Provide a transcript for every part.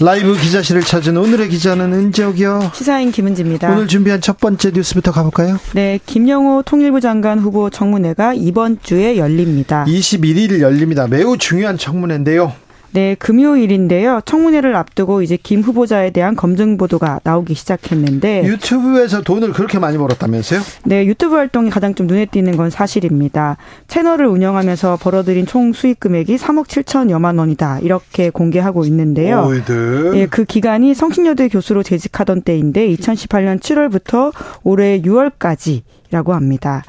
라이브 기자실을 찾은 오늘의 기자는 은지옥이요. 시사인 김은지입니다. 오늘 준비한 첫 번째 뉴스부터 가볼까요? 네, 김영호 통일부 장관 후보 청문회가 이번 주에 열립니다. 21일 열립니다. 매우 중요한 청문회인데요. 네, 금요일인데요. 청문회를 앞두고 이제 김 후보자에 대한 검증 보도가 나오기 시작했는데 유튜브에서 돈을 그렇게 많이 벌었다면서요? 네, 유튜브 활동이 가장 좀 눈에 띄는 건 사실입니다. 채널을 운영하면서 벌어들인 총 수익 금액이 3억 7천여만 원이다. 이렇게 공개하고 있는데요. 오이드. 예, 그 기간이 성신여대 교수로 재직하던 때인데 2018년 7월부터 올해 6월까지라고 합니다.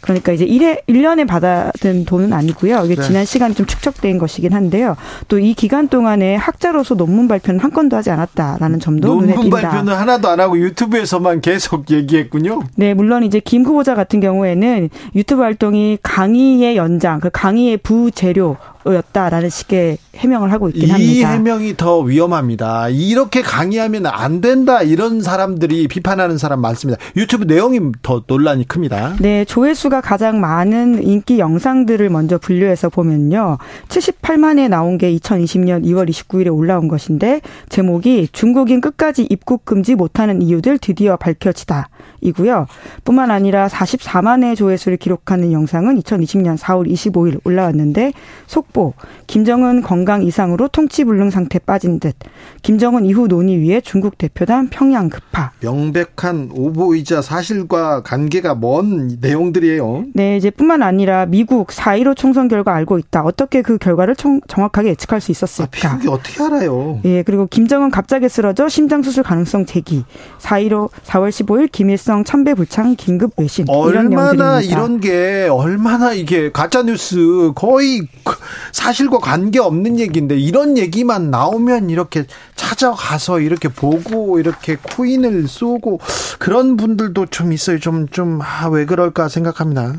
그러니까 이제 1회 1년에 받아든 돈은 아니고요. 이게 네. 지난 시간 좀 축적된 것이긴 한데요. 또 이 기간 동안에 학자로서 논문 발표는 한 건도 하지 않았다라는 점도 눈에 논문 띈다. 발표는 하나도 안 하고 유튜브에서만 계속 얘기했군요. 네, 물론 이제 김 후보자 같은 경우에는 유튜브 활동이 강의의 연장, 그 강의의 부재료 였다라는 식의 해명을 하고 있긴 이 합니다. 해명이 더 위험합니다. 이렇게 강의하면 안 된다 이런 사람들이 비판하는 사람 많습니다. 유튜브 내용이 더 논란이 큽니다. 네, 조회수가 가장 많은 인기 영상들을 먼저 분류해서 보면요. 78만에 나온 게 2020년 2월 29일에 올라온 것인데 제목이 중국인 끝까지 입국 금지 못하는 이유들 드디어 밝혀지다. 이고요. 뿐만 아니라 44만의 조회수를 기록하는 영상은 2020년 4월 25일 올라왔는데 속보 김정은 건강 이상으로 통치불능 상태 빠진 듯 김정은 이후 논의 위에 중국 대표단 평양 급파 명백한 오보이자 사실과 관계가 먼 내용들이에요. 네, 이제 뿐만 아니라 미국 4.15 총선 결과 알고 있다. 어떻게 그 결과를 청- 정확하게 예측할 수 아, 있었을까? 미국이 어떻게 알아요? 예, 그리고 김정은 갑자기 쓰러져 심장 수술 가능성 제기. 4.15 4월 15일 김일 성 참배 불창 긴급 외신. 이런 얼마나 내용들입니다. 이런 게 얼마나 이게 가짜 뉴스 거의 그 사실과 관계 없는 얘기인데 이런 얘기만 나오면 이렇게 찾아가서 이렇게 보고 이렇게 코인을 쏘고 그런 분들도 좀 있어요. 좀 좀 아 왜 그럴까 생각합니다.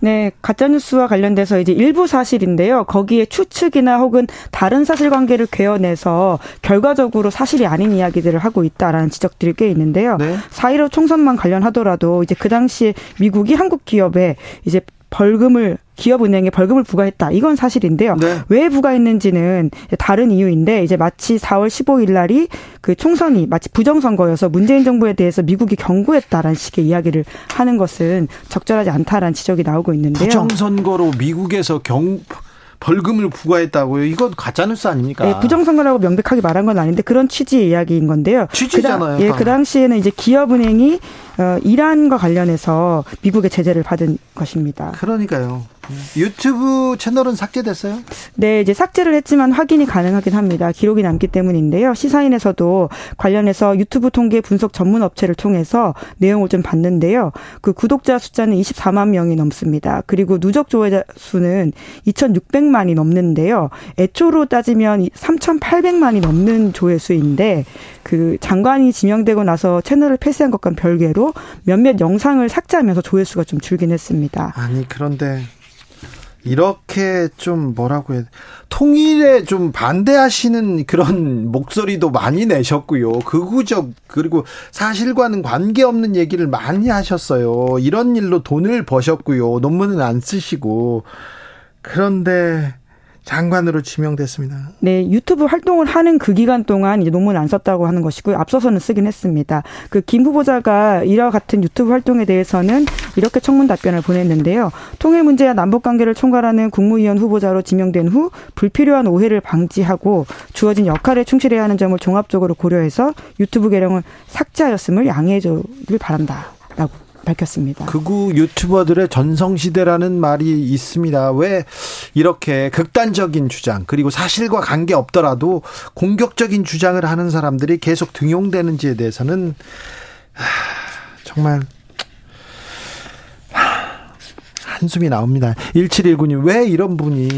네, 가짜 뉴스와 관련돼서 이제 일부 사실인데요. 거기에 추측이나 혹은 다른 사실관계를 괴어내서 결과적으로 사실이 아닌 이야기들을 하고 있다라는 지적들이 꽤 있는데요. 네. 4.15 총선만 관련하더라도 이제 그 당시에 미국이 한국 기업에 이제 벌금을 기업은행에 벌금을 부과했다. 이건 사실인데요. 네. 왜 부과했는지는 다른 이유인데 이제 마치 4월 15일 날이 그 총선이 마치 부정선거여서 문재인 정부에 대해서 미국이 경고했다라는 식의 이야기를 하는 것은 적절하지 않다라는 지적이 나오고 있는데요. 부정선거로 미국에서 경 벌금을 부과했다고요. 이건 가짜 뉴스 아닙니까? 예, 부정선거라고 명백하게 말한 건 아닌데 그런 취지의 이야기인 건데요. 취지잖아요. 그, 당, 예, 그 당시에는 이제 기업은행이 어, 이란과 관련해서 미국의 제재를 받은 것입니다. 그러니까요. 유튜브 채널은 삭제됐어요? 네, 이제 삭제를 했지만 확인이 가능하긴 합니다. 기록이 남기 때문인데요. 시사인에서도 관련해서 유튜브 통계 분석 전문 업체를 통해서 내용을 좀 봤는데요. 그 구독자 숫자는 24만 명이 넘습니다. 그리고 누적 조회자 수는 2,600만이 넘는데요. 애초로 따지면 3,800만이 넘는 조회수인데 그 장관이 지명되고 나서 채널을 폐쇄한 것과는 별개로 몇몇 영상을 삭제하면서 조회수가 좀 줄긴 했습니다. 아니 그런데 이렇게 좀 뭐라고 해야 돼? 통일에 좀 반대하시는 그런 목소리도 많이 내셨고요. 극우적 그리고 사실과는 관계없는 얘기를 많이 하셨어요. 이런 일로 돈을 버셨고요. 논문은 안 쓰시고 그런데 장관으로 지명됐습니다. 네, 유튜브 활동을 하는 그 기간 동안 이제 논문 안 썼다고 하는 것이고요. 앞서서는 쓰긴 했습니다. 그 김 후보자가 이와 같은 유튜브 활동에 대해서는 이렇게 청문 답변을 보냈는데요. 통일 문제와 남북 관계를 총괄하는 국무위원 후보자로 지명된 후 불필요한 오해를 방지하고 주어진 역할에 충실해야 하는 점을 종합적으로 고려해서 유튜브 계정을 삭제하였음을 양해해 주길 바란다라고 밝혔습니다. 극우 유튜버들의 전성시대라는 말이 있습니다. 왜 이렇게 극단적인 주장, 그리고 사실과 관계 없더라도 공격적인 주장을 하는 사람들이 계속 등용되는지에 대해서는, 하, 정말, 하, 한숨이 나옵니다. 1719님, 왜 이런 분이,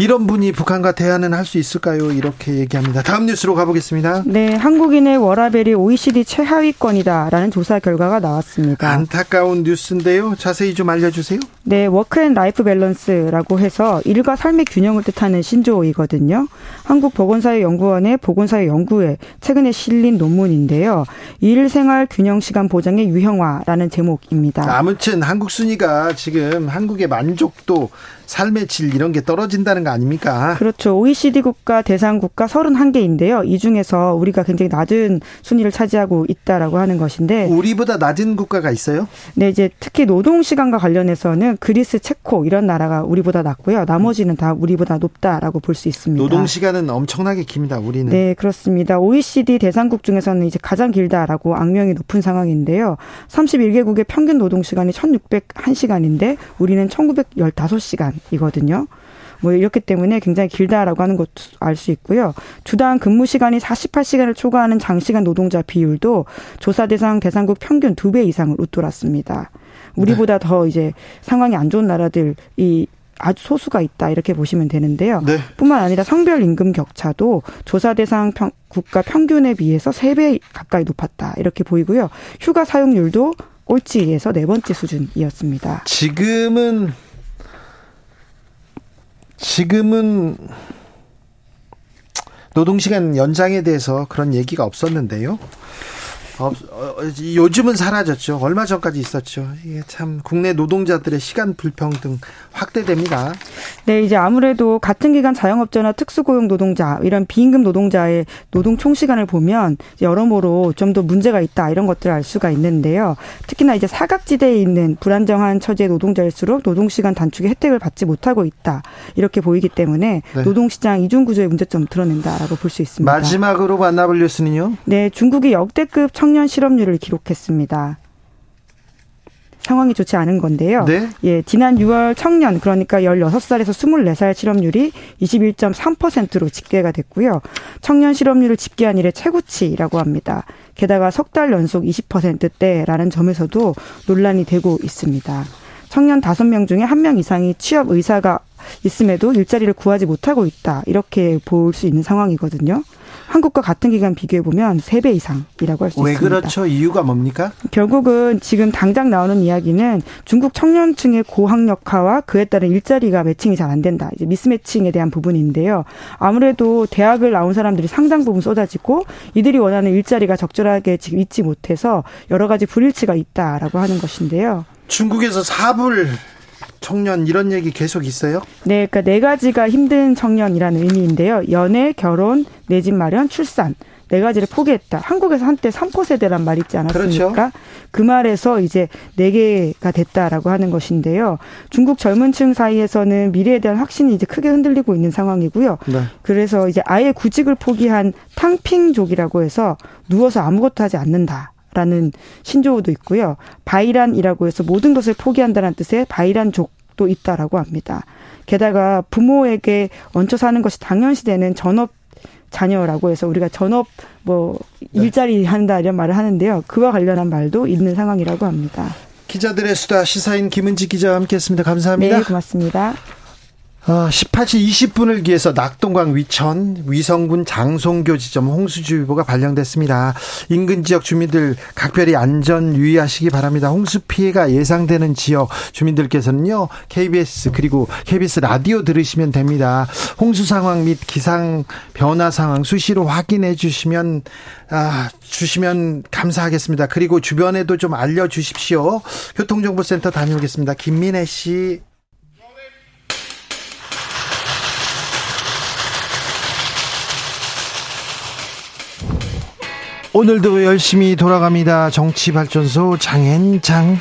이런 분이 북한과 대화는 할 수 있을까요? 이렇게 얘기합니다. 다음 뉴스로 가보겠습니다. 네, 한국인의 워라밸이 OECD 최하위권이다라는 조사 결과가 나왔습니다. 안타까운 뉴스인데요. 자세히 좀 알려주세요. 네, work and life balance라고 해서 일과 삶의 균형을 뜻하는 신조어이거든요. 한국보건사회연구원의 보건사회 연구에 최근에 실린 논문인데요. 일 생활 균형 시간 보장의 유형화라는 제목입니다. 아무튼 한국 순위가 지금 한국의 만족도 삶의 질 이런 게 떨어진다는 거 아닙니까? 그렇죠. OECD 국가 대상 국가 31개인데요. 이 중에서 우리가 굉장히 낮은 순위를 차지하고 있다라고 하는 것인데 우리보다 낮은 국가가 있어요? 네, 이제 특히 노동 시간과 관련해서는 그리스, 체코 이런 나라가 우리보다 낮고요. 나머지는 다 우리보다 높다라고 볼 수 있습니다. 노동 시간은 엄청나게 깁니다. 우리는. 네, 그렇습니다. OECD 대상국 중에서는 이제 가장 길다라고 악명이 높은 상황인데요. 31개국의 평균 노동 시간이 1,601시간인데 우리는 1,915시간 이거든요. 뭐 이렇기 때문에 굉장히 길다라고 하는 것도 알 수 있고요. 주당 근무 시간이 48시간을 초과하는 장시간 노동자 비율도 조사 대상 대상국 평균 두 배 이상을 웃돌았습니다. 우리보다 네. 더 이제 상황이 안 좋은 나라들이 아주 소수가 있다 이렇게 보시면 되는데요. 네. 뿐만 아니라 성별 임금 격차도 조사 대상 평, 국가 평균에 비해서 세 배 가까이 높았다 이렇게 보이고요. 휴가 사용률도 꼴찌에서 네 번째 수준이었습니다. 지금은 지금은 노동시간 연장에 대해서 그런 얘기가 없었는데요. 어, 어, 요즘은 사라졌죠. 얼마 전까지 있었죠. 이게 참 국내 노동자들의 시간 불평등 확대됩니다. 네, 이제 아무래도 같은 기간 자영업자나 특수고용 노동자 이런 비임금 노동자의 노동 총 시간을 보면 여러모로 좀 더 문제가 있다 이런 것들을 알 수가 있는데요. 특히나 이제 사각지대에 있는 불안정한 처지의 노동자일수록 노동 시간 단축의 혜택을 받지 못하고 있다 이렇게 보이기 때문에 네. 노동 시장 이중 구조의 문제점을 드러낸다라고 볼 수 있습니다. 마지막으로 만나볼 뉴스는요? 네, 중국이 역대급 청년 실업률을 기록했습니다. 상황이 좋지 않은 건데요. 네? 예, 지난 6월 청년 그러니까 16살에서 24살 실업률이 21.3%로 집계가 됐고요. 청년 실업률을 집계한 이래 최고치라고 합니다. 게다가 석 달 연속 20%대라는 점에서도 논란이 되고 있습니다. 청년 5명 중에 1명 이상이 취업 의사가 있음에도 일자리를 구하지 못하고 있다. 이렇게 볼 수 있는 상황이거든요. 한국과 같은 기간 비교해 보면 3배 이상이라고 할 수 있습니다. 왜 그렇죠? 이유가 뭡니까? 결국은 지금 당장 나오는 이야기는 중국 청년층의 고학력화와 그에 따른 일자리가 매칭이 잘 안 된다. 이제 미스매칭에 대한 부분인데요. 아무래도 대학을 나온 사람들이 상당 부분 쏟아지고 이들이 원하는 일자리가 적절하게 지금 있지 못해서 여러 가지 불일치가 있다라고 하는 것인데요. 중국에서 사불 청년 이런 얘기 계속 있어요? 네, 그러니까 네 가지가 힘든 청년이라는 의미인데요. 연애, 결혼, 내 집 마련, 출산. 네 가지를 포기했다. 한국에서 한때 삼포 세대란 말 있지 않았습니까? 그렇죠. 그 말에서 이제 네 개가 됐다라고 하는 것인데요. 중국 젊은 층 사이에서는 미래에 대한 확신이 이제 크게 흔들리고 있는 상황이고요. 네. 그래서 이제 아예 구직을 포기한 탕핑족이라고 해서 누워서 아무것도 하지 않는다. 라는 신조어도 있고요. 바이란이라고 해서 모든 것을 포기한다는 뜻의 바이란족 도 있다라고 합니다. 게다가 부모에게 얹혀 사는 것이 당연시되는 전업 자녀라고 해서 우리가 전업 뭐 네. 일자리 한다 이런 말을 하는데요. 그와 관련한 말도 있는 상황이라고 합니다. 기자들의 수다 시사인 김은지 기자와 함께했습니다. 감사합니다. 네, 고맙습니다. 18시 20분을 기해서 낙동강 위천 위성군 장송교 지점 홍수주의보가 발령됐습니다. 인근 지역 주민들 각별히 안전 유의하시기 바랍니다. 홍수 피해가 예상되는 지역 주민들께서는요. KBS 그리고 KBS 라디오 들으시면 됩니다. 홍수 상황 및 기상 변화 상황 수시로 확인해 주시면 아, 주시면 감사하겠습니다. 그리고 주변에도 좀 알려 주십시오. 교통정보센터 다녀오겠습니다. 김민혜 씨 오늘도 열심히 돌아갑니다. 정치발전소 장앤장.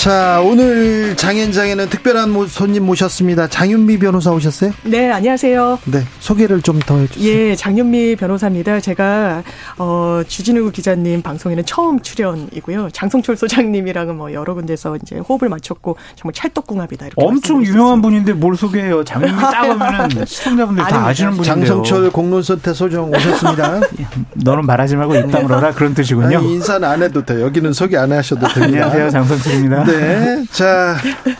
자, 오늘 장현장에는 특별한 손님 모셨습니다. 장윤미 변호사 오셨어요? 네, 안녕하세요. 네, 소개를 좀 더 해주세요. 예, 장윤미 변호사입니다. 제가 어, 주진우 기자님 방송에는 처음 출연이고요. 장성철 소장님이랑은 뭐 여러 군데서 이제 호흡을 맞췄고 정말 찰떡궁합이다. 이렇게 엄청 유명한 분인데 뭘 소개해요? 장윤미 따보면은 시청자분들 다 아시는 분인데요. 장성철 공론선태 소장 오셨습니다. 너는 말하지 말고 입 다물어라 그런 뜻이군요. 아니, 인사는 안 해도 돼. 여기는 소개 안 하셔도 됩니다. 안녕하세요, 장성철입니다. 네. 자,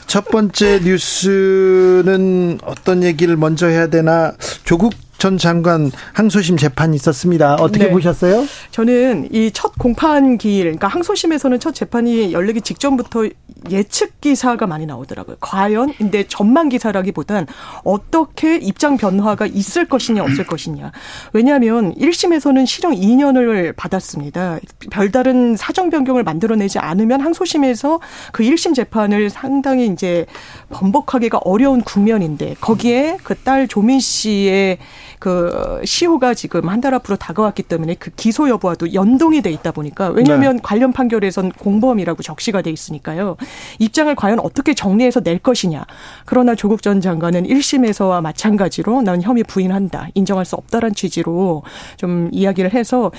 첫 번째 뉴스는 어떤 얘기를 먼저 해야 되나? 조국 전 장관 항소심 재판이 있었습니다. 어떻게 네. 보셨어요? 저는 이 첫 공판 기일, 그러니까 항소심에서는 첫 재판이 열리기 직전부터 예측 기사가 많이 나오더라고요. 과연 근데 전망 기사라기보단 어떻게 입장 변화가 있을 것이냐 없을 것이냐. 왜냐하면 1심에서는 실형 2년을 받았습니다. 별다른 사정 변경을 만들어내지 않으면 항소심에서 그 1심 재판을 상당히 이제 번복하기가 어려운 국면인데 거기에 그 딸 조민 씨의 그 시효가 지금 한 달 앞으로 다가왔기 때문에 그 기소 여부와도 연동이 돼 있다 보니까 왜냐하면 네. 관련 판결에선 공범이라고 적시가 돼 있으니까요. 입장을 과연 어떻게 정리해서 낼 것이냐. 그러나 조국 전 장관은 1심에서와 마찬가지로 난 혐의 부인한다. 인정할 수 없다란 취지로 좀 이야기를 해서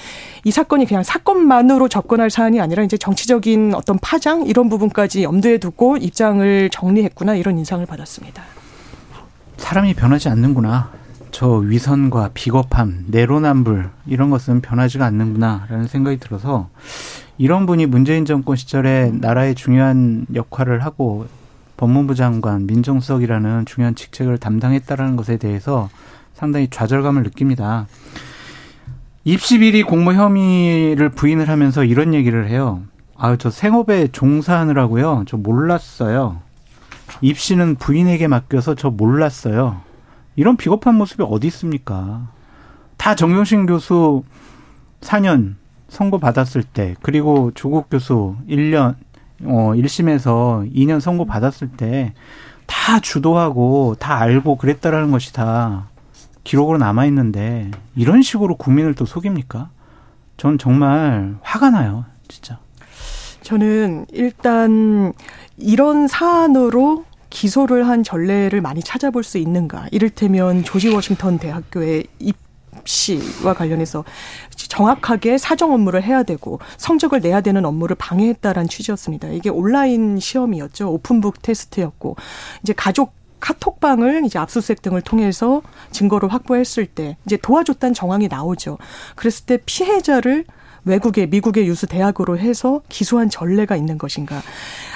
이 사건이 그냥 사건만으로 접근할 사안이 아니라 이제 정치적인 어떤 파장 이런 부분까지 염두에 두고 입장을 정리했구나 이런 인상을 받았습니다. 사람이 변하지 않는구나. 저 위선과 비겁함, 내로남불 이런 것은 변하지가 않는구나라는 생각이 들어서 이런 분이 문재인 정권 시절에 나라의 중요한 역할을 하고 법무부 장관, 민정수석이라는 중요한 직책을 담당했다라는 것에 대해서 상당히 좌절감을 느낍니다. 입시 비리 공모 혐의를 부인을 하면서 이런 얘기를 해요. 아, 저 생업에 종사하느라고요. 저 몰랐어요. 입시는 부인에게 맡겨서 저 몰랐어요. 이런 비겁한 모습이 어디 있습니까? 다 정경심 교수 4년 선고 받았을 때 그리고 조국 교수 1년 어 1심에서 2년 선고 받았을 때 다 주도하고 다 알고 그랬다라는 것이 다 기록으로 남아 있는데 이런 식으로 국민을 또 속입니까? 전 정말 화가 나요, 진짜. 저는 일단 이런 사안으로 기소를 한 전례를 많이 찾아볼 수 있는가. 이를테면 조지 워싱턴 대학교의 입 시와 관련해서 정확하게 사정 업무를 해야 되고 성적을 내야 되는 업무를 방해했다라는 취지였습니다. 이게 온라인 시험이었죠. 오픈북 테스트였고 이제 가족 카톡방을 이제 압수수색 등을 통해서 증거를 확보했을 때 이제 도와줬다는 정황이 나오죠. 그랬을 때 피해자를 외국의 미국의 유수 대학으로 해서 기소한 전례가 있는 것인가?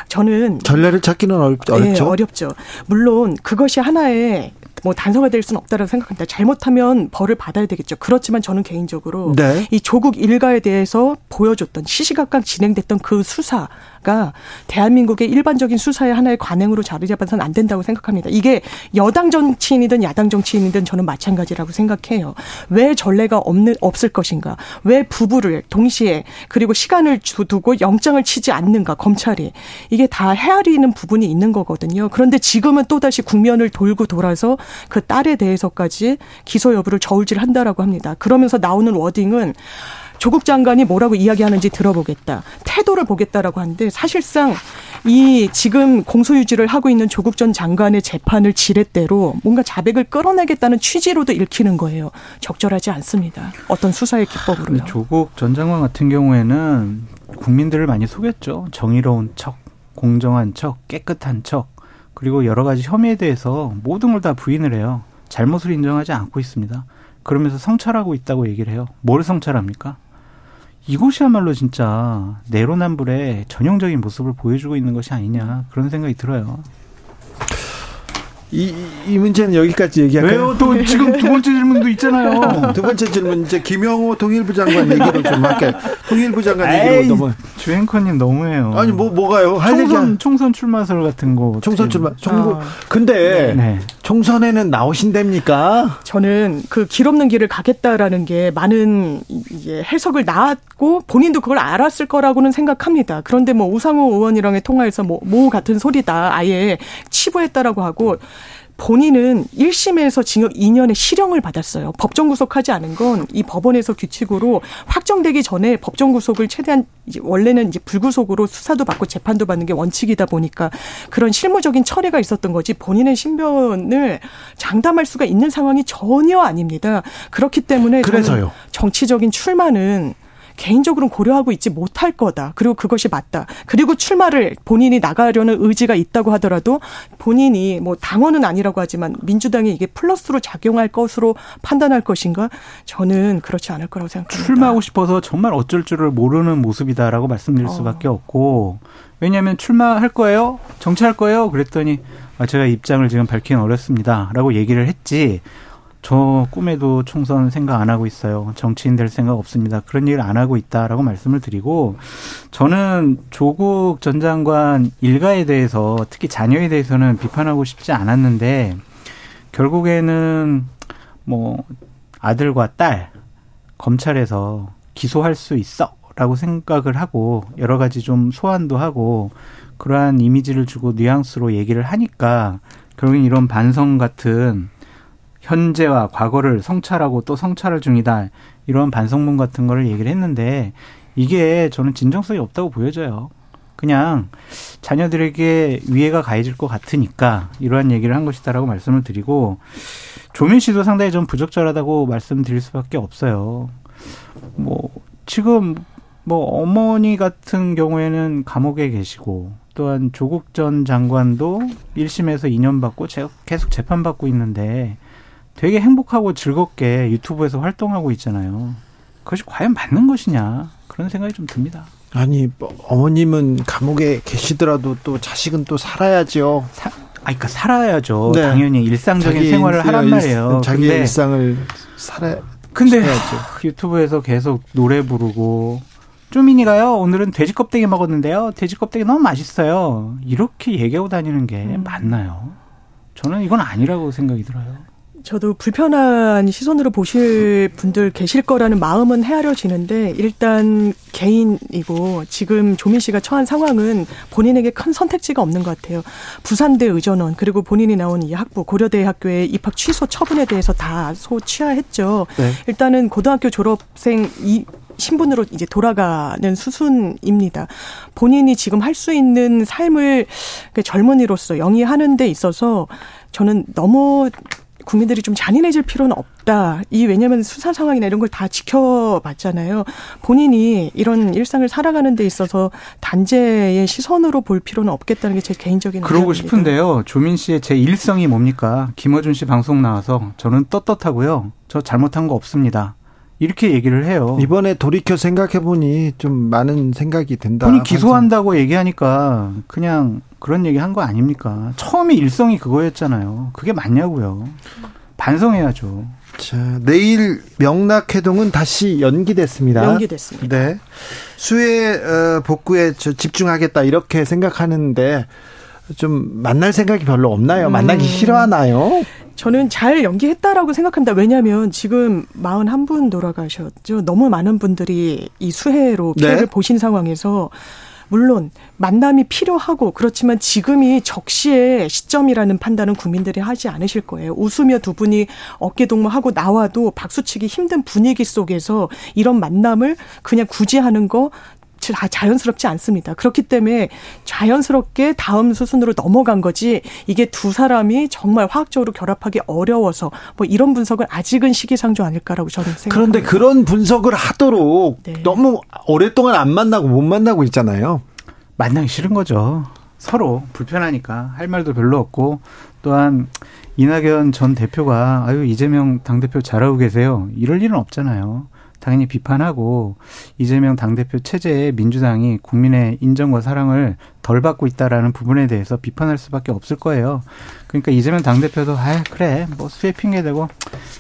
저는 전례를 찾기는 어렵, 죠 네, 어렵죠. 물론 그것이 하나의 뭐 단서가 될 수는 없다라고 생각합니다. 잘못하면 벌을 받아야 되겠죠. 그렇지만 저는 개인적으로 네. 이 조국 일가에 대해서 보여줬던 시시각각 진행됐던 그 수사 가 대한민국의 일반적인 수사의 하나의 관행으로 자리 잡아서는 안 된다고 생각합니다. 이게 여당 정치인이든 야당 정치인이든 저는 마찬가지라고 생각해요. 왜 전례가 없는 없을 것인가? 왜 부부를 동시에 그리고 시간을 두고 영장을 치지 않는가? 검찰이 이게 다 헤아리는 부분이 있는 거거든요. 그런데 지금은 또 다시 국면을 돌고 돌아서 그 딸에 대해서까지 기소 여부를 저울질한다라고 합니다. 그러면서 나오는 워딩은 조국 장관이 뭐라고 이야기하는지 들어보겠다. 태도를 보겠다라고 하는데 사실상 이 지금 공소유지를 하고 있는 조국 전 장관의 재판을 지렛대로 뭔가 자백을 끌어내겠다는 취지로도 읽히는 거예요. 적절하지 않습니다. 어떤 수사의 기법으로요. 조국 전 장관 같은 경우에는 국민들을 많이 속였죠. 정의로운 척, 공정한 척, 깨끗한 척. 그리고 여러 가지 혐의에 대해서 모든 걸 다 부인을 해요. 잘못을 인정하지 않고 있습니다. 그러면서 성찰하고 있다고 얘기를 해요. 뭘 성찰합니까? 이곳이야말로 진짜 내로남불의 전형적인 모습을 보여주고 있는 것이 아니냐 그런 생각이 들어요. 이, 이 문제는 여기까지 얘기할까요? 왜요? 또 지금 두 번째 질문도 있잖아요. 두 번째 질문 이제 김영호 통일부 장관 얘기로 좀 할게요. 통일부 장관 얘기로 너무 주앵커님 너무해요. 아니 뭐 뭐가요? 총선 얘기... 총선 출마설 같은 거. 총선 출마. 정부. 아. 근데 네. 총선에는 나오신답니까? 저는 그 길 없는 길을 가겠다라는 게 많은 이제 해석을 낳았고 본인도 그걸 알았을 거라고는 생각합니다. 그런데 뭐 우상호 의원이랑의 통화에서 뭐, 뭐 같은 소리다. 아예 치부했다라고 하고 본인은 1심에서 징역 2년의 실형을 받았어요. 법정 구속하지 않은 건 이 법원에서 규칙으로 확정되기 전에 법정 구속을 최대한 이제 원래는 이제 불구속으로 수사도 받고 재판도 받는 게 원칙이다 보니까 그런 실무적인 처리가 있었던 거지 본인의 신변을 장담할 수가 있는 상황이 전혀 아닙니다. 그렇기 때문에 그래서요. 정치적인 출마는 개인적으로는 고려하고 있지 못할 거다. 그리고 그것이 맞다. 그리고 출마를 본인이 나가려는 의지가 있다고 하더라도 본인이 뭐 당원은 아니라고 하지만 민주당이 이게 플러스로 작용할 것으로 판단할 것인가? 저는 그렇지 않을 거라고 생각합니다. 출마하고 싶어서 정말 어쩔 줄을 모르는 모습이다라고 말씀드릴 어. 수밖에 없고 왜냐하면 출마할 거예요? 정치할 거예요? 그랬더니 아, 제가 입장을 지금 밝히는 어렵습니다. 라고 얘기를 했지. 저 꿈에도 총선 생각 안 하고 있어요. 정치인 될 생각 없습니다. 그런 얘기를 안 하고 있다라고 말씀을 드리고 저는 조국 전 장관 일가에 대해서 특히 자녀에 대해서는 비판하고 싶지 않았는데 결국에는 뭐 아들과 딸 검찰에서 기소할 수 있어라고 생각을 하고 여러 가지 좀 소환도 하고 그러한 이미지를 주고 뉘앙스로 얘기를 하니까 결국엔 이런 반성 같은 현재와 과거를 성찰하고 또 성찰을 중이다. 이런 반성문 같은 거를 얘기를 했는데 이게 저는 진정성이 없다고 보여져요. 그냥 자녀들에게 위해가 가해질 것 같으니까 이러한 얘기를 한 것이다라고 말씀을 드리고 조민 씨도 상당히 좀 부적절하다고 말씀드릴 수밖에 없어요. 뭐 지금 뭐 어머니 같은 경우에는 감옥에 계시고 또한 조국 전 장관도 1심에서 2년 받고 계속 재판받고 있는데 되게 행복하고 즐겁게 유튜브에서 활동하고 있잖아요. 그것이 과연 맞는 것이냐 그런 생각이 좀 듭니다. 아니 뭐 어머님은 감옥에 계시더라도 또 자식은 또 살아야죠. 사, 아, 그러니까 살아야죠. 네. 당연히 일상적인 생활을 하란 말이에요. 자기 일상을 살아. 근데 하, 유튜브에서 계속 노래 부르고 쪼민이가요 오늘은 돼지 껍데기 먹었는데요. 돼지 껍데기 너무 맛있어요. 이렇게 얘기하고 다니는 게 음. 맞나요? 저는 이건 아니라고 생각이 들어요. 저도 불편한 시선으로 보실 분들 계실 거라는 마음은 헤아려지는데 일단 개인이고 지금 조민 씨가 처한 상황은 본인에게 큰 선택지가 없는 것 같아요. 부산대 의전원 그리고 본인이 나온 이 학부 고려대 학교의 입학 취소 처분에 대해서 다 소취하했죠. 네. 일단은 고등학교 졸업생 이 신분으로 이제 돌아가는 수순입니다. 본인이 지금 할 수 있는 삶을 그 젊은이로서 영위하는 데 있어서 저는 너무 국민들이 좀 잔인해질 필요는 없다. 이 왜냐하면 수사 상황이나 이런 걸 다 지켜봤잖아요. 본인이 이런 일상을 살아가는 데 있어서 단죄의 시선으로 볼 필요는 없겠다는 게 제 개인적인 그러고 의견입니다. 싶은데요. 조민 씨의 제 일성이 뭡니까? 김어준 씨 방송 나와서 저는 떳떳하고요. 저 잘못한 거 없습니다. 이렇게 얘기를 해요. 이번에 돌이켜 생각해 보니 좀 많은 생각이 된다. 본인 기소한다고 항상. 얘기하니까 그냥 그런 얘기 한 거 아닙니까? 처음에 일성이 그거였잖아요. 그게 맞냐고요. 반성해야죠. 자, 내일 명락회동은 다시 연기됐습니다. 연기됐습니다. 네. 수해 어, 복구에 집중하겠다 이렇게 생각하는데 좀 만날 생각이 별로 없나요? 만나기 음. 싫어하나요? 저는 잘 연기했다라고 생각합니다. 왜냐하면 지금 41분 돌아가셨죠. 너무 많은 분들이 이 수해로 피해를 네. 보신 상황에서 물론 만남이 필요하고 그렇지만 지금이 적시의 시점이라는 판단은 국민들이 하지 않으실 거예요. 웃으며 두 분이 어깨 동무하고 나와도 박수치기 힘든 분위기 속에서 이런 만남을 그냥 굳이 하는 거 자연스럽지 않습니다. 그렇기 때문에 자연스럽게 다음 수순으로 넘어간 거지 이게 두 사람이 정말 화학적으로 결합하기 어려워서 뭐 이런 분석은 아직은 시기상조 아닐까라고 저는 생각합니다. 그런데 그런 분석을 하도록 네. 너무 오랫동안 안 만나고 못 만나고 있잖아요. 만나기 싫은 거죠. 서로 불편하니까 할 말도 별로 없고 또한 이낙연 전 대표가 아유 이재명 당 대표 잘하고 계세요. 이럴 일은 없잖아요. 당연히 비판하고 이재명 당대표 체제에 민주당이 국민의 인정과 사랑을 덜 받고 있다라는 부분에 대해서 비판할 수밖에 없을 거예요. 그러니까 이재명 당대표도 아 그래 뭐 수혜 핑계 대고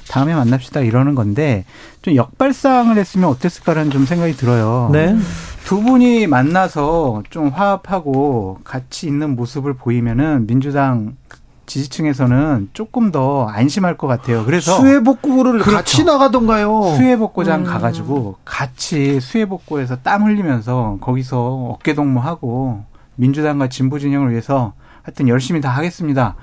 다음에 만납시다 이러는 건데 좀 역발상을 했으면 어땠을까라는 좀 생각이 들어요. 네. 두 분이 만나서 좀 화합하고 같이 있는 모습을 보이면은 민주당 지지층에서는 조금 더 안심할 것 같아요. 그래서 수해복구를 그렇죠. 같이 나가던가요. 수해복구장 음. 가가지고 같이 수해복구에서 땀 흘리면서 거기서 어깨동무하고 민주당과 진보 진영을 위해서 하여튼 열심히 다 하겠습니다.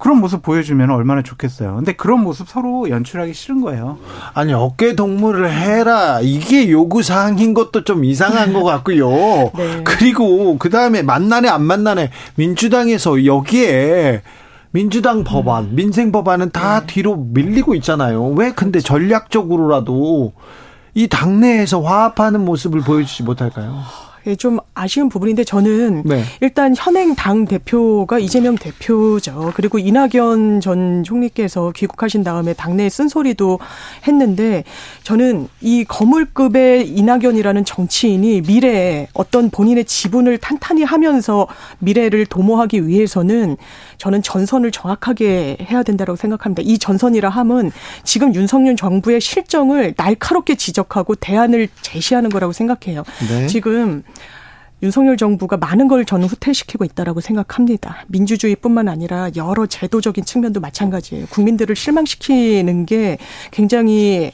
그런 모습 보여주면 얼마나 좋겠어요. 근데 그런 모습 서로 연출하기 싫은 거예요. 아니 어깨 동무를 해라 이게 요구 사항인 것도 좀 이상한 것 같고요. 네. 그리고 그 다음에 만나네 안 만나네 민주당에서 여기에 민주당 법안, 음. 민생 법안은 다 네. 뒤로 밀리고 있잖아요. 왜 근데 그렇죠. 전략적으로라도 이 당내에서 화합하는 모습을 보여주지 못할까요? 예, 좀 아쉬운 부분인데 저는 네. 일단 현행 당 대표가 이재명 대표죠. 그리고 이낙연 전 총리께서 귀국하신 다음에 당내에 쓴소리도 했는데 저는 이 거물급의 이낙연이라는 정치인이 미래에 어떤 본인의 지분을 탄탄히 하면서 미래를 도모하기 위해서는 저는 전선을 정확하게 해야 된다고 생각합니다. 이 전선이라 함은 지금 윤석열 정부의 실정을 날카롭게 지적하고 대안을 제시하는 거라고 생각해요. 네. 지금 윤석열 정부가 많은 걸 저는 후퇴시키고 있다라고 생각합니다. 민주주의뿐만 아니라 여러 제도적인 측면도 마찬가지예요. 국민들을 실망시키는 게 굉장히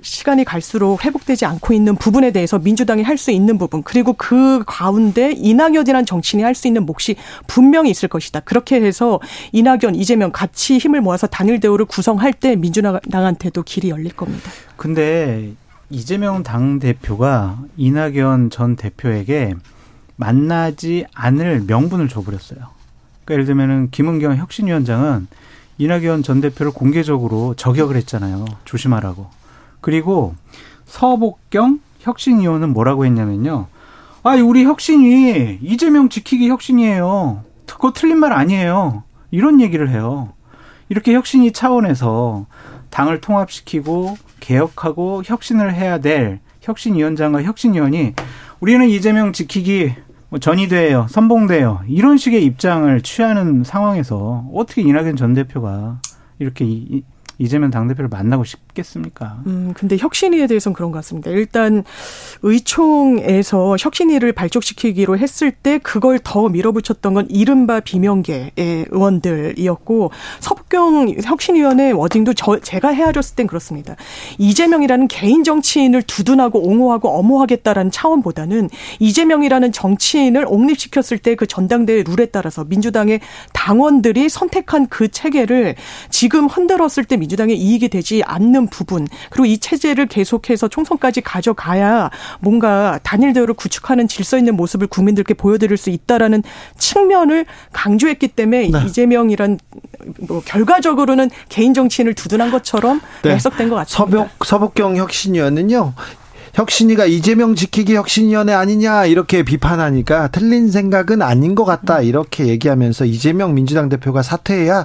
시간이 갈수록 회복되지 않고 있는 부분에 대해서 민주당이 할 수 있는 부분 그리고 그 가운데 이낙연이란 정치인이 할 수 있는 몫이 분명히 있을 것이다. 그렇게 해서 이낙연, 이재명 같이 힘을 모아서 단일 대우를 구성할 때 민주당한테도 길이 열릴 겁니다. 근데 이재명 당 대표가 이낙연 전 대표에게 만나지 않을 명분을 줘버렸어요. 그러니까 예를 들면은 김은경 혁신위원장은 이낙연 전 대표를 공개적으로 저격을 했잖아요. 조심하라고. 그리고 서복경 혁신위원은 뭐라고 했냐면요. 아, 우리 혁신이 이재명 지키기 혁신이에요. 그거 틀린 말 아니에요. 이런 얘기를 해요. 이렇게 혁신이 차원에서 당을 통합시키고 개혁하고 혁신을 해야 될 혁신위원장과 혁신위원이 우리는 이재명 지키기 뭐 전이돼요, 선봉돼요 이런 식의 입장을 취하는 상황에서 어떻게 이낙연 전 대표가 이렇게 이 재명 당대표를 만나고 싶겠습니까? 음, 근데 혁신위에 대해서는 그런 것 같습니다. 일단 의총에서 혁신위를 발족시키기로 했을 때 그걸 더 밀어붙였던 건 이른바 비명계의 의원들이었고 서북경 혁신위원회 워딩도 저, 제가 헤아렸을 땐 그렇습니다. 이재명이라는 개인 정치인을 두둔하고 옹호하고 엄호하겠다라는 차원보다는 이재명이라는 정치인을 옹립시켰을 때 그 전당대회 룰에 따라서 민주당의 당원들이 선택한 그 체계를 지금 흔들었을 때 민주 당의 이익이 되지 않는 부분 그리고 이 체제를 계속해서 총선까지 가져가야 뭔가 단일 대우를 구축하는 질서 있는 모습을 국민들께 보여드릴 수 있다라는 측면을 강조했기 때문에 네. 이재명이란 뭐 결과적으로는 개인 정치인을 두둔한 것처럼 네. 해석된 것 같습니다. 서복 서복경 혁신위원은요 혁신이가 이재명 지키기 혁신위원회 아니냐 이렇게 비판하니까 틀린 생각은 아닌 것 같다 이렇게 얘기하면서 이재명 민주당 대표가 사퇴해야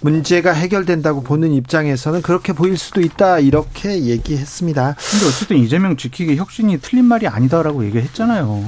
문제가 해결된다고 보는 입장에서는 그렇게 보일 수도 있다 이렇게 얘기했습니다. 근데 어쨌든 이재명 지키기 혁신이 틀린 말이 아니다라고 얘기했잖아요.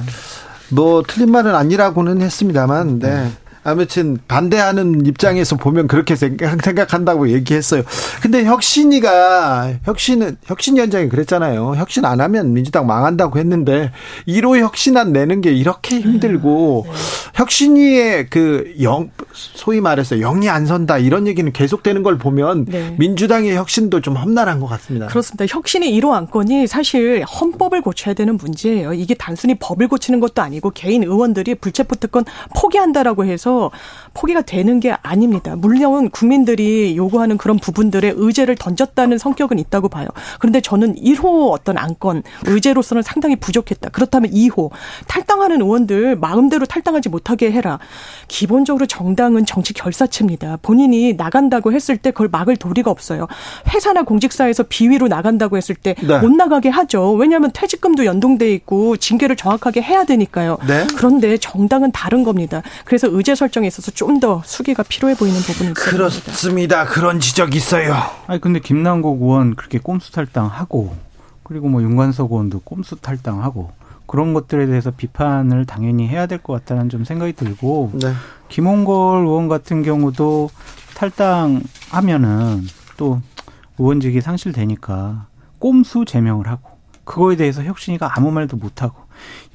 뭐 틀린 말은 아니라고는 했습니다만 네. 아무튼 반대하는 입장에서 보면 그렇게 생각, 한다고 얘기했어요. 근데 혁신이가 혁신은 혁신 위원장이 그랬잖아요. 혁신 안 하면 민주당 망한다고 했는데 1호 혁신안 내는 게 이렇게 힘들고 네. 혁신위의 그 영 소위 말해서 영이 안 선다 이런 얘기는 계속되는 걸 보면 네. 민주당의 혁신도 좀 험난한 것 같습니다. 그렇습니다. 혁신의 1호 안건이 사실 헌법을 고쳐야 되는 문제예요. 이게 단순히 법을 고치는 것도 아니고 개인 의원들이 불체포 특권 포기한다라고 해서 포기가 되는 게 아닙니다. 물론 국민들이 요구하는 그런 부분들의 의제를 던졌다는 성격은 있다고 봐요. 그런데 저는 1호 어떤 안건 의제로서는 상당히 부족했다. 그렇다면 2호 탈당하는 의원들 마음대로 탈당하지 못하게 해라. 기본적으로 정당 은 정치 결사체입니다. 본인이 나간다고 했을 때 그걸 막을 도리가 없어요. 회사나 공직사에서 비위로 나간다고 했을 때못 네. 나가게 하죠. 왜냐하면 퇴직금도 연동돼 있고 징계를 정확하게 해야 되니까요. 네. 그런데 정당은 다른 겁니다. 그래서 의제 설정에 있어서 좀 더 수기가 필요해 보이는 부분이 있습니다. 그렇습니다. 그런 지적 있어요. 아니 근데 김남국 의원 그렇게 꼼수 탈당하고 그리고 뭐 윤관석 의원도 꼼수 탈당하고 그런 것들에 대해서 비판을 당연히 해야 될 것 같다는 좀 생각이 들고 네. 김홍걸 의원 같은 경우도 탈당하면은 또 의원직이 상실되니까 꼼수 제명을 하고 그거에 대해서 혁신이가 아무 말도 못 하고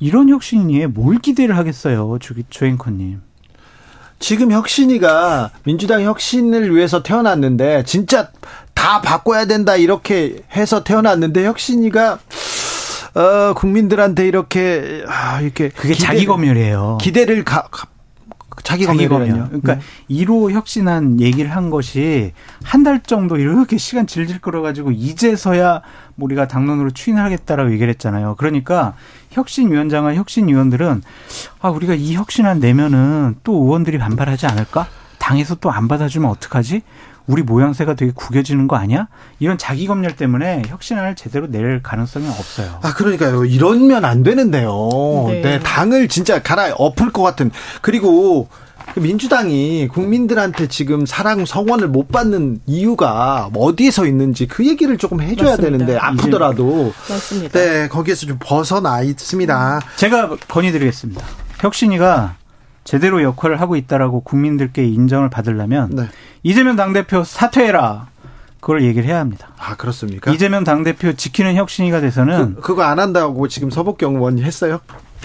이런 혁신이에 뭘 기대를 하겠어요, 조, 조앵커님. 지금 혁신이가 민주당 혁신을 위해서 태어났는데 진짜 다 바꿔야 된다 이렇게 해서 태어났는데 혁신이가 어 국민들한테 이렇게 아 이렇게 그게 기대, 자기 검열이에요. 기대를 가, 자기 검열이요. 그러니까 네. 1호 혁신한 얘기를 한 것이 한 달 정도 이렇게 시간 질질 끌어가지고 이제서야 우리가 당론으로 추인하겠다라고 얘기를 했잖아요. 그러니까 혁신위원장과 혁신위원들은 아 우리가 이 혁신안 내면은 또 의원들이 반발하지 않을까? 당에서 또 안 받아주면 어떡하지? 우리 모양새가 되게 구겨지는 거 아니야? 이런 자기 검열 때문에 혁신안을 제대로 낼 가능성이 없어요. 아 그러니까요. 이러면 안 되는데요. 네. 네, 당을 진짜 갈아 엎을 것 같은. 그리고 그 민주당이 국민들한테 지금 사랑 성원을 못 받는 이유가 어디에서 있는지 그 얘기를 조금 해줘야 맞습니다. 되는데 아프더라도 맞습니다. 네 거기에서 좀 벗어나 있습니다. 제가 건의드리겠습니다. 혁신이가 제대로 역할을 하고 있다라고 국민들께 인정을 받으려면 네. 이재명 당대표 사퇴해라. 그걸 얘기를 해야 합니다. 아 그렇습니까? 이재명 당대표 지키는 혁신이가 돼서는 그, 그거 안 한다고 지금 서복경 의원이 했어요?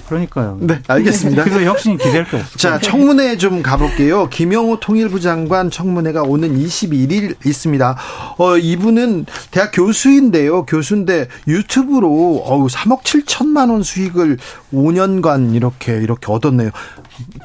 그러니까요. 네 알겠습니다. 그래서 혁신이 기대할 게 없어요. 자, 청문회 좀 가볼게요. 김영호 통일부 장관 청문회가 오는 21일 있습니다. 어, 이분은 대학 교수인데요. 교수인데 유튜브로 어우 3억 7천만 원 수익을 5년간 이렇게 이렇게 얻었네요.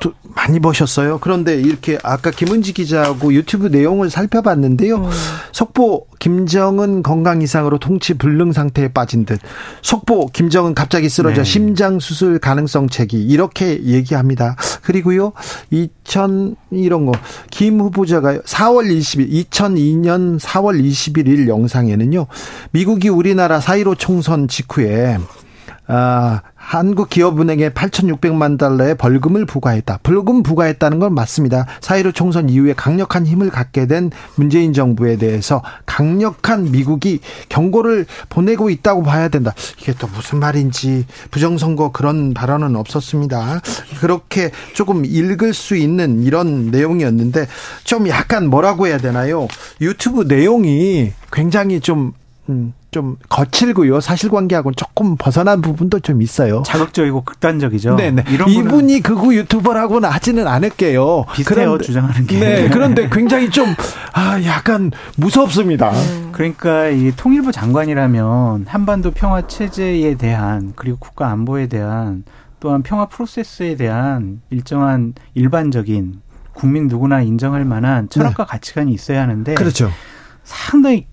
또 많이 버셨어요. 그런데 이렇게 아까 김은지 기자하고 유튜브 내용을 살펴봤는데요. 속보 김정은 건강 이상으로 통치 불능 상태에 빠진 듯. 속보 김정은 갑자기 쓰러져 네. 심장 수술 가능성 제기 이렇게 얘기합니다. 그리고요. 2000 이런 거 김 후보자가 4월 20일 2002년 4월 21일 영상에는요. 미국이 우리나라 4.15 총선 직후에 아, 한국 기업은행에 8,600만 달러의 벌금을 부과했다. 벌금 부과했다는 건 맞습니다. 4.15 총선 이후에 강력한 힘을 갖게 된 문재인 정부에 대해서 강력한 미국이 경고를 보내고 있다고 봐야 된다. 이게 또 무슨 말인지 부정선거 그런 발언은 없었습니다. 그렇게 조금 읽을 수 있는 이런 내용이었는데 좀 약간 뭐라고 해야 되나요? 유튜브 내용이 굉장히 좀 음, 좀 거칠고요. 사실관계하고는 조금 벗어난 부분도 좀 있어요. 자극적이고 극단적이죠. 네네. 이런 이분이 극우 유튜버라고는 하지는 않을게요. 비슷해요, 그런데- 주장하는 게. 네. 그런데 굉장히 좀, 아, 약간 무섭습니다. 그러니까 이 통일부 장관이라면 한반도 평화 체제에 대한 그리고 국가 안보에 대한 또한 평화 프로세스에 대한 일정한 일반적인 국민 누구나 인정할 만한 철학과 가치관이 있어야 하는데 네. 그렇죠. 상당히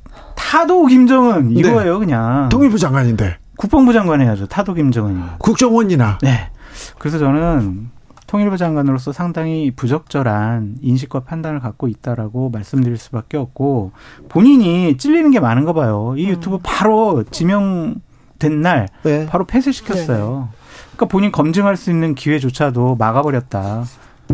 타도 김정은 이거예요 그냥. 통일부 장관인데. 국방부 장관 해야죠. 타도 김정은이. 국정원이나. 네. 그래서 저는 통일부 장관으로서 상당히 부적절한 인식과 판단을 갖고 있다라고 말씀드릴 수밖에 없고 본인이 찔리는 게 많은 거 봐요. 이 유튜브 바로 지명된 날 네. 바로 폐쇄시켰어요. 그러니까 본인 검증할 수 있는 기회조차도 막아버렸다.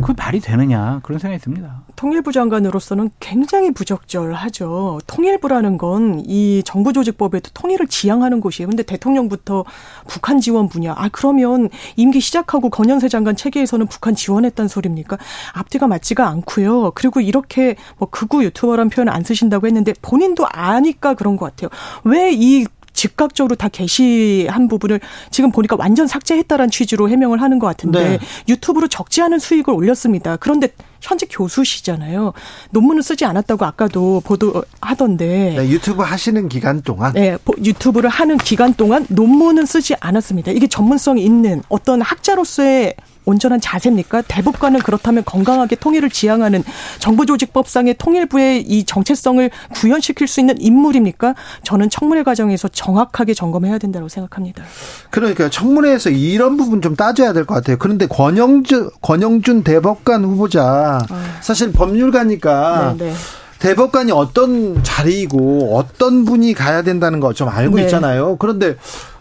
그 말이 되느냐? 그런 생각이 듭니다. 통일부 장관으로서는 굉장히 부적절하죠. 통일부라는 건 이 정부 조직법에도 통일을 지향하는 곳이에요. 근데 대통령부터 북한 지원 분야. 아 그러면 임기 시작하고 건현세 장관 체계에서는 북한 지원했단 소리입니까? 앞뒤가 맞지가 않고요. 그리고 이렇게 뭐 극우 유튜버라는 표현 안 쓰신다고 했는데 본인도 아니까 그런 것 같아요. 왜이 즉각적으로 다 게시한 부분을 지금 보니까 완전 삭제했다라는 취지로 해명을 하는 것 같은데 네. 유튜브로 적지 않은 수익을 올렸습니다. 그런데 현재 교수시잖아요. 논문을 쓰지 않았다고 아까도 보도하던데. 네, 유튜브 하시는 기간 동안 네, 보- 유튜브를 하는 기간 동안 논문은 쓰지 않았습니다. 이게 전문성이 있는 어떤 학자로서의 온전한 자세입니까? 대법관은 그렇다면 건강하게 통일을 지향하는 정부조직법상의 통일부의 이 정체성을 구현시킬 수 있는 인물입니까? 저는 청문회 과정에서 정확하게 점검해야 된다고 생각합니다. 그러니까 청문회에서 이런 부분 좀 따져야 될 것 같아요. 그런데 권영준 권영준 대법관 후보자 사실 법률가니까 네, 네. 대법관이 어떤 자리이고 어떤 분이 가야 된다는 거 좀 알고 네. 있잖아요. 그런데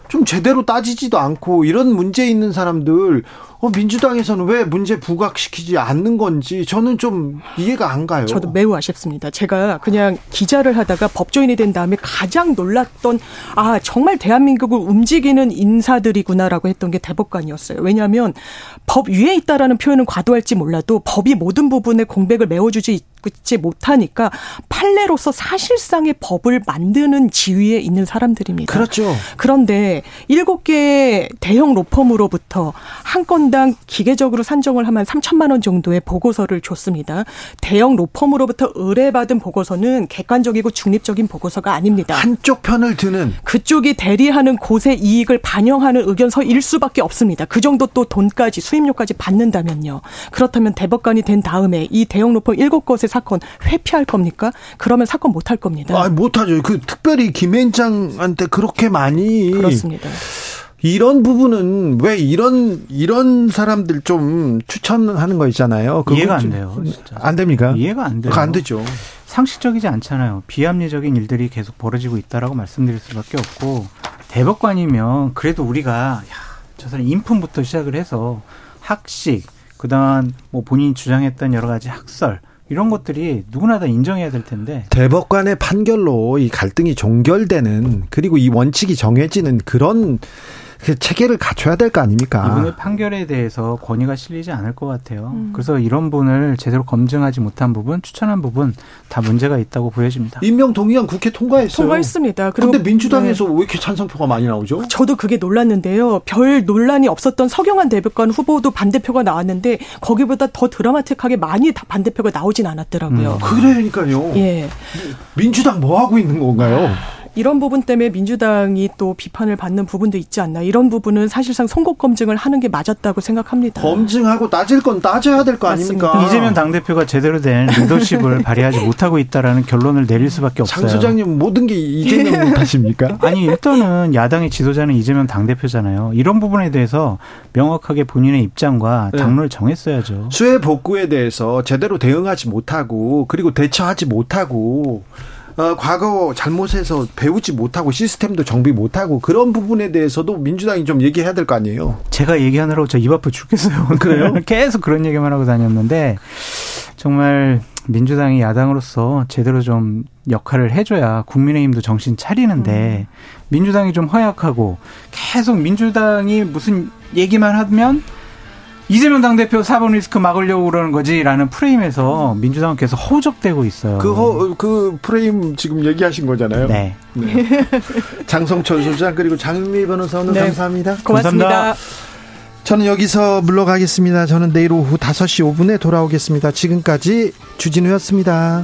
좀 제대로 따지지도 않고 이런 문제 있는 사람들 어, 민주당에서는 왜 문제 부각시키지 않는 건지 저는 좀 이해가 안 가요. 저도 매우 아쉽습니다. 제가 그냥 기자를 하다가 법조인이 된 다음에 가장 놀랐던 아 정말 대한민국을 움직이는 인사들이구나라고 했던 게 대법관이었어요. 왜냐하면 법 위에 있다라는 표현은 과도할지 몰라도 법이 모든 부분에 공백을 메워주지 지 못하니까 판례로서 사실상의 법을 만드는 지위에 있는 사람들입니다. 그렇죠. 그런데 일곱 개 대형 로펌으로부터 한 건당 기계적으로 산정을 하면 3천만 원 정도의 보고서를 줬습니다. 대형 로펌으로부터 의뢰받은 보고서는 객관적이고 중립적인 보고서가 아닙니다. 한쪽 편을 드는 그쪽이 대리하는 곳의 이익을 반영하는 의견서일 수밖에 없습니다. 그 정도 또 돈까지 수임료까지 받는다면요. 그렇다면 대법관이 된 다음에 이 대형 로펌 일곱 곳의 사건 회피할 겁니까? 그러면 사건 못 할 겁니다. 아 못 하죠. 그 특별히 김앤장한테 그렇게 많이 그렇습니다. 이런 부분은 왜 이런 이런 사람들 좀 추천하는 거 있잖아요. 이해가 안 좀- 돼요, 진짜. 안 됩니까? 이해가 안 돼요. 안 되죠. 상식적이지 않잖아요. 비합리적인 일들이 계속 벌어지고 있다라고 말씀드릴 수밖에 없고 대법관이면 그래도 우리가 야, 저 사람 인품부터 시작을 해서 학식, 그다음 뭐 본인이 주장했던 여러 가지 학설 이런 것들이 누구나 다 인정해야 될 텐데 대법관의 판결로 이 갈등이 종결되는 그리고 이 원칙이 정해지는 그런 그 체계를 갖춰야 될 거 아닙니까? 이분의 판결에 대해서 권위가 실리지 않을 것 같아요. 음. 그래서 이런 분을 제대로 검증하지 못한 부분, 추천한 부분 다 문제가 있다고 보여집니다. 임명 동의안 국회 통과했어요. 통과했습니다. 그런데 민주당에서 네. 왜 이렇게 찬성표가 많이 나오죠? 저도 그게 놀랐는데요. 별 논란이 없었던 서경환 대법관 후보도 반대표가 나왔는데 거기보다 더 드라마틱하게 많이 반대표가 나오진 않았더라고요. 음. 그러니까요. 예. 민주당 뭐 하고 있는 건가요? 이런 부분 때문에 민주당이 또 비판을 받는 부분도 있지 않나. 이런 부분은 사실상 선거 검증을 하는 게 맞았다고 생각합니다. 검증하고 따질 건 따져야 될 거 아닙니까? 이재명 당대표가 제대로 된 리더십을 발휘하지 못하고 있다라는 결론을 내릴 수밖에 없어요. 장 소장님 모든 게 이재명 탓입니까? 아니 일단은 야당의 지도자는 이재명 당대표잖아요. 이런 부분에 대해서 명확하게 본인의 입장과 네. 당론을 정했어야죠. 수해 복구에 대해서 제대로 대응하지 못하고 그리고 대처하지 못하고 어, 과거 잘못해서 배우지 못하고 시스템도 정비 못하고 그런 부분에 대해서도 민주당이 좀 얘기해야 될 거 아니에요. 제가 얘기하느라고 저 입 아프 죽겠어요. 그래요? 계속 그런 얘기만 하고 다녔는데 정말 민주당이 야당으로서 제대로 좀 역할을 해줘야 국민의힘도 정신 차리는데 음. 민주당이 좀 허약하고 계속 민주당이 무슨 얘기만 하면 이재명 당대표 4번 리스크 막으려고 그러는 거지라는 프레임에서 민주당은 계속 허우적대고 있어요. 그, 허, 그 프레임 지금 얘기하신 거잖아요. 네. 네. 장성철 소장 그리고 장미 변호사 오늘 네. 감사합니다. 고맙습니다. 감사합니다. 저는 여기서 물러가겠습니다. 저는 내일 오후 5시 5분에 돌아오겠습니다. 지금까지 주진우였습니다.